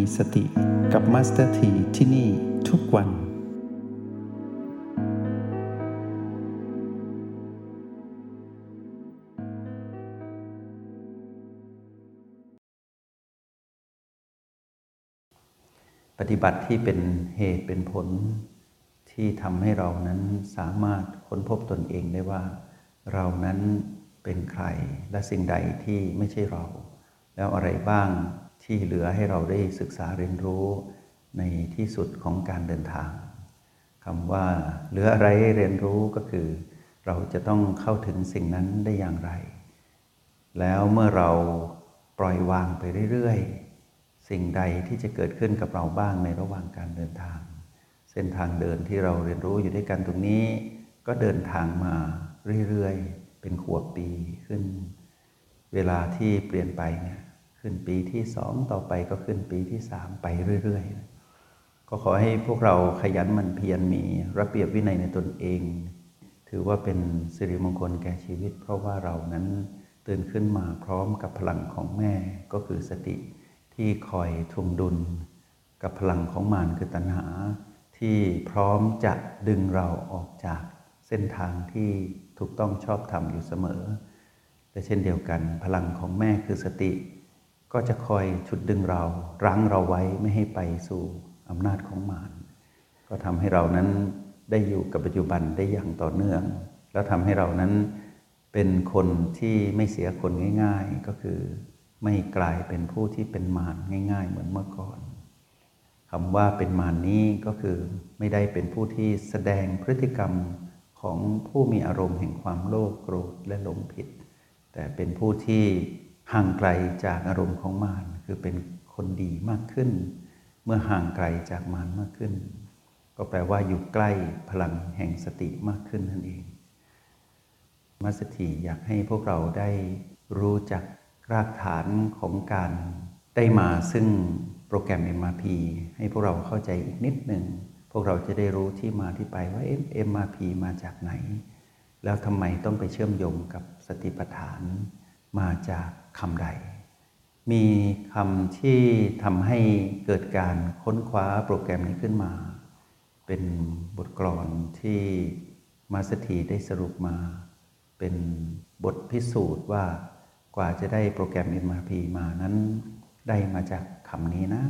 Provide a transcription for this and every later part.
มีสติกับ Master T ที่นี่ทุกวัน ปฏิบัติที่เป็นเหตุเป็นผลที่ทำให้เรานั้นสามารถค้นพบตนเองได้ว่า เรานั้นเป็นใครและสิ่งใดที่ไม่ใช่เรา แล้วอะไรบ้าง ที่เหลือให้เราได้ศึกษาเรียนรู้ในที่สุดของการเดินทางคำว่าเหลืออะไรให้เรียนรู้ก็คือ เราจะต้องเข้าถึงสิ่งนั้นได้อย่างไร แล้วเมื่อเราปล่อยวางไปเรื่อยๆ สิ่งใดที่จะเกิดขึ้นกับเราบ้างในระหว่างการเดินทาง เส้นทางเดินที่เราเรียนรู้อยู่ด้วยกันตรงนี้ ก็เดินทางมาเรื่อยๆ เป็นขวบปีขึ้น เวลาที่เปลี่ยนไปเนี่ย ขึ้นปีที่สองต่อไปก็ขึ้นปีที่สามไปเรื่อยๆ ก็ขอให้พวกเราขยันมันเพียรมีระเบียบวินัยในตนเอง ถือว่าเป็นสิริมงคลแก่ชีวิต เพราะว่าเรานั้นตื่นขึ้นมาพร้อมกับพลังของแม่ก็คือสติที่คอยทวงดุล กับพลังของมารคือตัณหา ที่พร้อมจะดึงเราออกจากเส้นทางที่ถูกต้องชอบธรรมอยู่เสมอและเช่นเดียวกันพลังของแม่คือสติ ก็จะคอยฉุดดึงเรารั้งเราไว้ไม่ให้ไปสู่อำนาจของมารก็ทำให้เรานั้นได้อยู่กับปัจจุบันได้อย่างต่อเนื่อง แล้วทำให้เรานั้นเป็นคนที่ไม่เสียคนง่าย ๆ ก็คือไม่กลายเป็นผู้ที่เป็นมารง่าย ๆ เหมือนเมื่อก่อนคำว่าเป็นมารนี้ก็คือไม่ได้เป็นผู้ที่แสดงพฤติกรรมของผู้มีอารมณ์แห่งความโลภโกรธและหลงผิด แต่เป็นผู้ที่ ห่างไกลจากอารมณ์ของมารคือเป็นคนดีมากขึ้น เมื่อห่างไกลจากมารมากขึ้น ก็แปลว่าอยู่ใกล้พลังแห่งสติมากขึ้นนั่นเองมัสถีอยากให้พวกเราได้รู้จักรากฐานของการได้มาซึ่งโปรแกรม MRP ให้พวกเราเข้าใจอีกนิดหนึ่งพวกเราจะได้รู้ที่มาที่ไปว่า MRP มาจากไหน แล้วทำไมต้องไปเชื่อมโยงกับสติปัฏฐาน มาจากคำใด มีคำที่ทำให้เกิดการค้นคว้าโปรแกรมนี้ขึ้นมา เป็นบทกลอนที่มาสถีได้สรุปมา เป็นบทพิสูจน์ว่ากว่าจะได้โปรแกรม MRP มานั้น ได้มาจากคำนี้นะ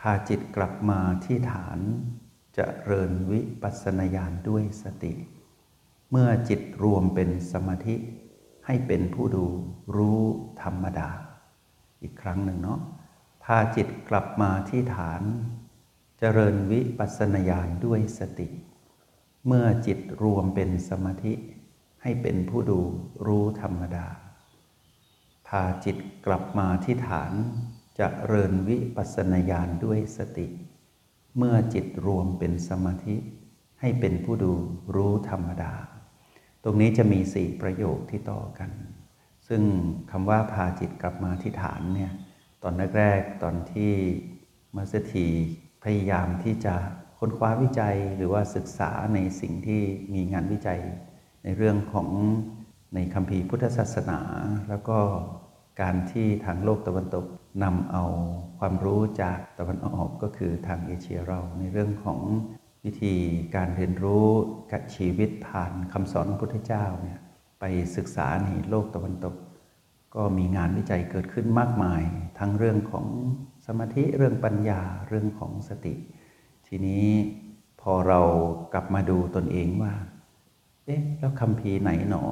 พาจิตกลับมาที่ฐานจะเริญวิปัสสนาญาณด้วยสติ เมื่อจิตรวมเป็นสมาธิ ให้เป็นผู้ดูรู้ธรรมดา อีกครั้งหนึ่งเนาะพาจิตกลับมาที่ฐานจเจริญวิปัสสนาญาณด้วยสติ เมื่อจิตรวมเป็นสมาธิ ให้เป็นผู้ดูรู้ธรรมดา พาจิตกลับมาที่ฐานจะเริญวิปัสสนาญาณด้วยสติ เมื่อจิตรวมเป็นสมาธิ ให้เป็นผู้ดูรู้ธรรมดา ตรงนี้จะมีสี่ประโยคที่ต่อกัน ซึ่งคำว่าพาจิตกลับมาที่ฐานเนี่ยตอนแรกๆตอนที่มัสถีพยายามที่จะค้นคว้าวิจัยหรือว่าศึกษาในสิ่งที่มีงานวิจัย ในเรื่องของในคำพีพุทธศาสนา แล้วก็การที่ทางโลกตะวันตกนำเอาความรู้จากตะวันออกก็คือทางเอเชียเราในเรื่องของ วิธีการเรียนรู้กับชีวิตผ่านคำสอนของพุทธเจ้าเนี่ยไปศึกษาในโลกตะวันตก ก็มีงานวิจัยเกิดขึ้นมากมาย ทั้งเรื่องของสมาธิเรื่องปัญญาเรื่องของสติ ทีนี้พอเรากลับมาดูตนเองว่าเอ๊ะแล้วคำพีไหนหนอ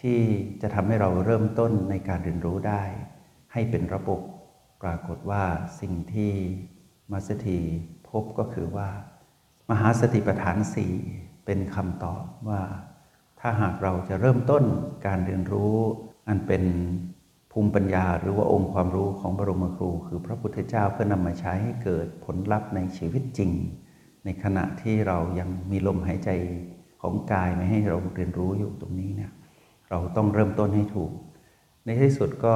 ที่จะทำให้เราเริ่มต้นในการเรียนรู้ได้ ให้เป็นระบบปรากฏว่าสิ่งที่มาสถีพบก็คือว่า มหาสติปัฏฐานสี่เป็นคำตอบว่า ถ้าหากเราจะเริ่มต้นการเรียนรู้อันเป็นภูมิปัญญาหรือว่าองค์ความรู้ของบรมครู คือพระพุทธเจ้าเพื่อนำมาใช้ให้เกิดผลลัพธ์ในชีวิตจริง ในขณะที่เรายังมีลมหายใจของกายไม่ให้เราเรียนรู้อยู่ตรงนี้เนี่ยเราต้องเริ่มต้นให้ถูก ในที่สุดก็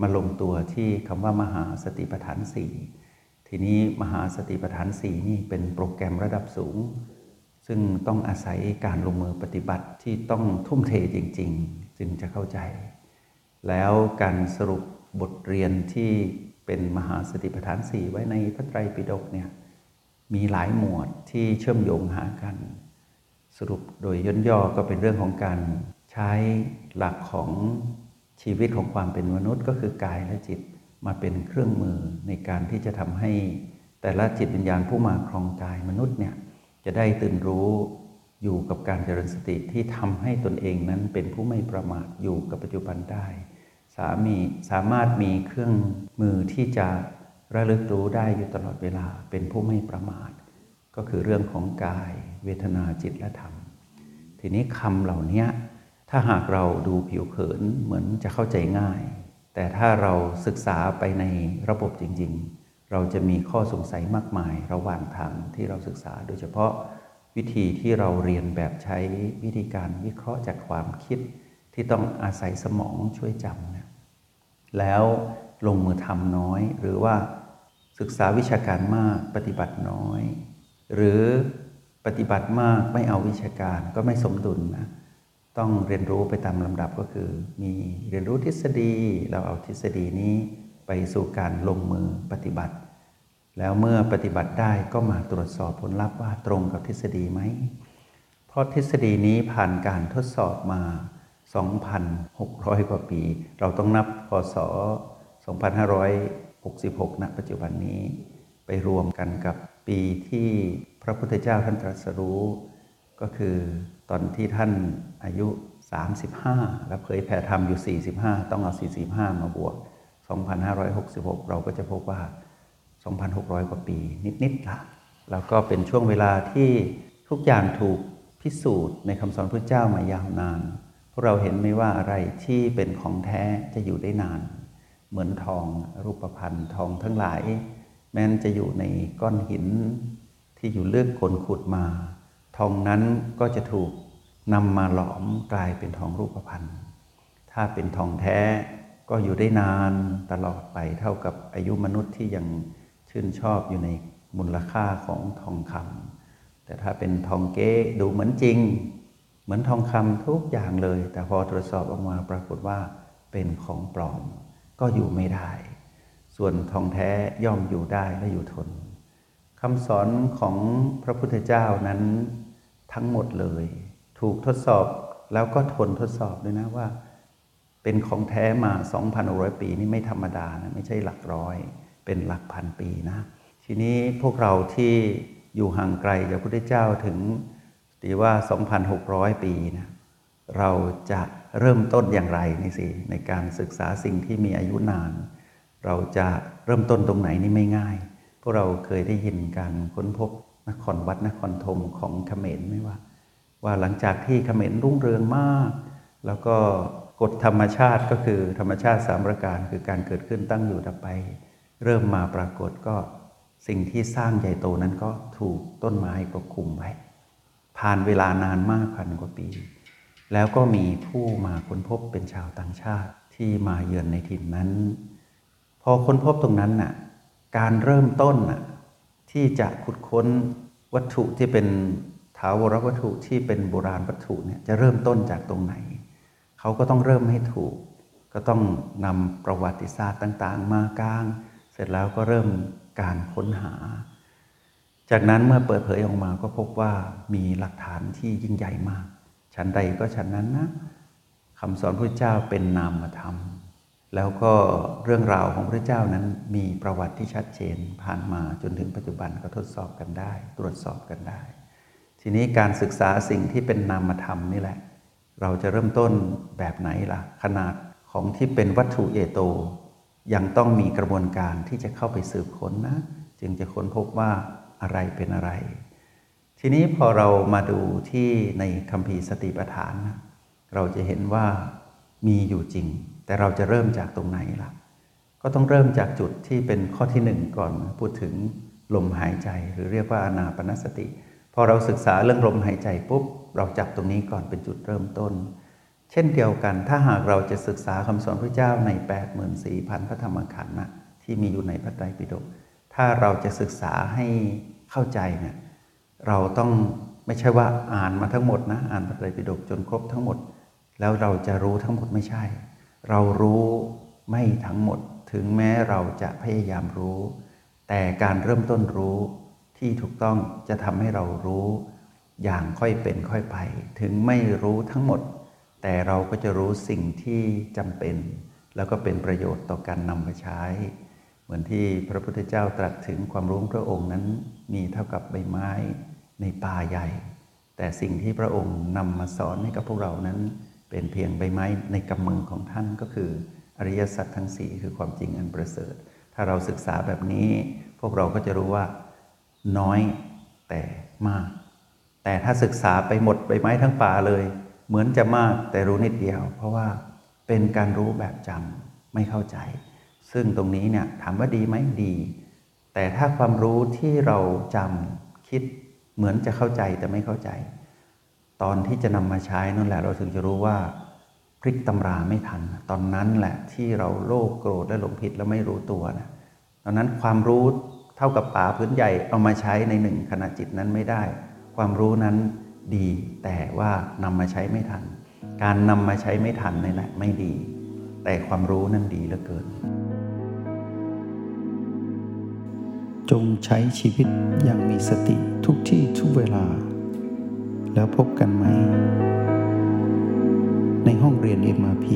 มาลงตัวที่คำว่ามหาสติปัฏฐานสี่ ทีนี้มหาสติปัฏฐานสี่นี่เป็นโปรแกรมระดับสูง ซึ่งต้องอาศัยการลงมือปฏิบัติที่ต้องทุ่มเทจริง ๆ จึงจะเข้าใจ แล้วการสรุปบทเรียนที่เป็นมหาสติปัฏฐานสี่ไว้ในพระไตรปิฎกเนี่ยมีหลายหมวดที่เชื่อมโยงหากัน สรุปโดยย่นย่อก็เป็นเรื่องของการใช้หลักของชีวิตของความเป็นมนุษย์ก็คือกายและจิต มาเป็นเครื่องมือในการที่จะทำให้แต่ละจิตวิญญาณผู้มาครองกายมนุษย์เนี่ยจะได้ตื่นรู้อยู่กับการเจริญสติที่ทำให้ตนเองนั้นเป็นผู้ไม่ประมาทอยู่กับปัจจุบันได้ สามีสามารถมีเครื่องมือที่จะระลึกรู้ได้อยู่ตลอดเวลาเป็นผู้ไม่ประมาท ก็คือเรื่องของกาย เวทนาจิตและธรรม ทีนี้คำเหล่านี้ถ้าหากเราดูผิวเผินเหมือนจะเข้าใจง่าย แต่ถ้าเราศึกษาไปในระบบจริง ๆ เราจะมีข้อสงสัยมากมายระหว่างทางที่เราศึกษา โดยเฉพาะวิธีที่เราเรียนแบบใช้วิธีการวิเคราะห์จากความคิดที่ต้องอาศัยสมองช่วยจำนะแล้วลงมือทำน้อย หรือว่าศึกษาวิชาการมากปฏิบัติน้อย หรือปฏิบัติมากไม่เอาวิชาการก็ไม่สมดุลนะ ต้องเรียนรู้ไปตามลำดับก็คือ มีเรียนรู้ทฤษฎี เราเอาทฤษฎีนี้ไปสู่การลงมือปฏิบัติ แล้วเมื่อปฏิบัติได้ก็มาตรวจสอบผลลัพธ์ว่าตรงกับทฤษฎีไหม เพราะทฤษฎีนี้ผ่านการทดสอบมา 2,600 กว่าปี เราต้องนับพศ 2566ณปัจจุบันนี้ ไปรวมกันกับปีที่พระพุทธเจ้าท่านตรัสรู้ก็คือ ตอนที่ท่านอายุ 35 และเผยแผ่ธรรมอยู่ 45 ต้องเอา 45 มาบวก 2566 เราก็จะพบว่า 2,600 กว่าปีนิดๆละแล้วก็เป็นช่วงเวลาที่ทุกอย่างถูกพิสูจน์ในคำสอนพระเจ้ามายาวนาน พวกเราเห็นไหมว่าอะไรที่เป็นของแท้จะอยู่ได้นาน เหมือนทองรูปพรรณทองทั้งหลาย แม้นจะอยู่ในก้อนหินที่อยู่เลือกคนขุดมา ทองนั้นก็จะถูกนำมาหลอมกลายเป็นทองรูปพรรณถ้าเป็นทองแท้ก็อยู่ได้นานตลอดไปเท่ากับอายุมนุษย์ที่ยังชื่นชอบอยู่ในมูลค่าของทองคำแต่ถ้าเป็นทองเก๊ดูเหมือนจริง เหมือนทองคำทุกอย่างเลย แต่พอตรวจสอบออกมาปรากฏว่าเป็นของปลอม ก็อยู่ไม่ได้ ส่วนทองแท้ย่อมอยู่ได้และอยู่ทนคำสอนของพระพุทธเจ้านั้น ทั้งหมดเลย ถูกทดสอบแล้วก็ทนทดสอบด้วยนะว่า เป็นของแท้มา 2,600 ปีนี่ไม่ธรรมดานะไม่ใช่หลักร้อย เป็นหลักพันปีนะ ทีนี้พวกเราที่อยู่ห่างไกลจากพระพุทธเจ้าถึงตีว่า 2,600 ปีนะเราจะเริ่มต้นอย่างไรนี่สิในการศึกษาสิ่งที่มีอายุนาน เราจะเริ่มต้นตรงไหนนี่ไม่ง่าย พวกเราเคยได้ยินการค้นพบ นครวัดนครธมของเขมรไหมว่า ว่าหลังจากที่เขมรรุ่งเรืองมาก แล้วก็กฎธรรมชาติก็คือธรรมชาติสามประการคือการเกิดขึ้นตั้งอยู่ดับไป เริ่มมาปรากฏก็สิ่งที่สร้างใหญ่โตนั้นก็ถูกต้นไม้ปกคลุมไว้ ผ่านเวลานานมากพันกว่าปี แล้วก็มีผู้มาค้นพบเป็นชาวต่างชาติที่มาเยือนในถิ่นนั้น พอค้นพบตรงนั้นน่ะการเริ่มต้นน่ะที่จะขุดค้น วัตถุที่เป็นถาวรวัตถุที่เป็นโบราณวัตถุเนี่ยจะเริ่มต้นจากตรงไหน เขาก็ต้องเริ่มให้ถูก ก็ต้องนำประวัติศาสตร์ต่าง ๆ มากลาง เสร็จแล้วก็เริ่มการค้นหา จากนั้นเมื่อเปิดเผยออกมาก็พบว่ามีหลักฐานที่ยิ่งใหญ่มาก ชั้นใดก็ชั้นนั้นนะคำสอนพระเจ้าเป็นนามธรรม แล้วก็เรื่องราวของพระเจ้านั้นมีประวัติที่ชัดเจนผ่านมาจนถึงปัจจุบันก็ทดสอบกันได้ ตรวจสอบกันได้ ทีนี้การศึกษาสิ่งที่เป็นนามธรรมนี่แหละ เราจะเริ่มต้นแบบไหนล่ะ ขนาดของที่เป็นวัตถุเอโต ยังต้องมีกระบวนการที่จะเข้าไปสืบค้นนะ จึงจะค้นพบว่าอะไรเป็นอะไร ทีนี้พอเรามาดูที่ในคัมภีร์สติปัฏฐานนะเราจะเห็นว่ามีอยู่จริง แต่เราจะเริ่มจากตรงไหนล่ะ ก็ต้องเริ่มจากจุดที่เป็นข้อที่หนึ่งก่อนพูดถึงลมหายใจหรือเรียกว่าอานาปนสติ พอเราศึกษาเรื่องลมหายใจปุ๊บ เราจับตรงนี้ก่อนเป็นจุดเริ่มต้น เช่นเดียวกันถ้าหากเราจะศึกษาคำสอนพระเจ้าใน 84,000 พระธรรมขันธ์นะที่มีอยู่ในพระไตรปิฎกถ้าเราจะศึกษาให้เข้าใจเนี่ยเราต้องไม่ใช่ว่าอ่านมาทั้งหมดนะอ่านพระไตรปิฎกจนครบทั้งหมด แล้วเราจะรู้ทั้งหมดไม่ใช่ เรารู้ไม่ทั้งหมดถึงแม้เราจะพยายามรู้ แต่การเริ่มต้นรู้ที่ถูกต้องจะทำให้เรารู้อย่างค่อยเป็นค่อยไป ถึงไม่รู้ทั้งหมด แต่เราก็จะรู้สิ่งที่จำเป็น แล้วก็เป็นประโยชน์ต่อการนำมาใช้ เหมือนที่พระพุทธเจ้าตรัสถึงความรู้พระองค์นั้นมีเท่ากับใบไม้ในป่าใหญ่ แต่สิ่งที่พระองค์นำมาสอนให้กับพวกเรานั้น เป็นเพียงใบไม้ในกำมือของท่านก็คือ อริยสัจทั้งสี่คือความจริงอันประเสริฐ ถ้าเราศึกษาแบบนี้ พวกเราก็จะรู้ว่าน้อยแต่มาก แต่ถ้าศึกษาไปหมดใบไม้ทั้งป่าเลย เหมือนจะมากแต่รู้นิดเดียว เพราะว่าเป็นการรู้แบบจำไม่เข้าใจ ซึ่งตรงนี้เนี่ยถามว่าดีไหมดี แต่ถ้าความรู้ที่เราจำคิดเหมือนจะเข้าใจแต่ไม่เข้าใจ ตอนที่จะนำมาใช้นั่นแหละเราถึงจะรู้ว่าพลิกตำราไม่ทัน ตอนนั้นแหละที่เราโลภโกรธและหลงผิดแล้วไม่รู้ตัวนะตอนนั้นความรู้เท่ากับป่าพื้นใหญ่เอามาใช้ในหนึ่งขณะจิตนั้นไม่ได้ ความรู้นั้นดีแต่ว่านำมาใช้ไม่ทัน การนำมาใช้ไม่ทันนี่แหละไม่ดี แต่ความรู้นั้นดีเหลือเกิน จงใช้ชีวิตอย่างมีสติทุกที่ทุกเวลา แล้วพบกันไหม ในห้องเรียน MRP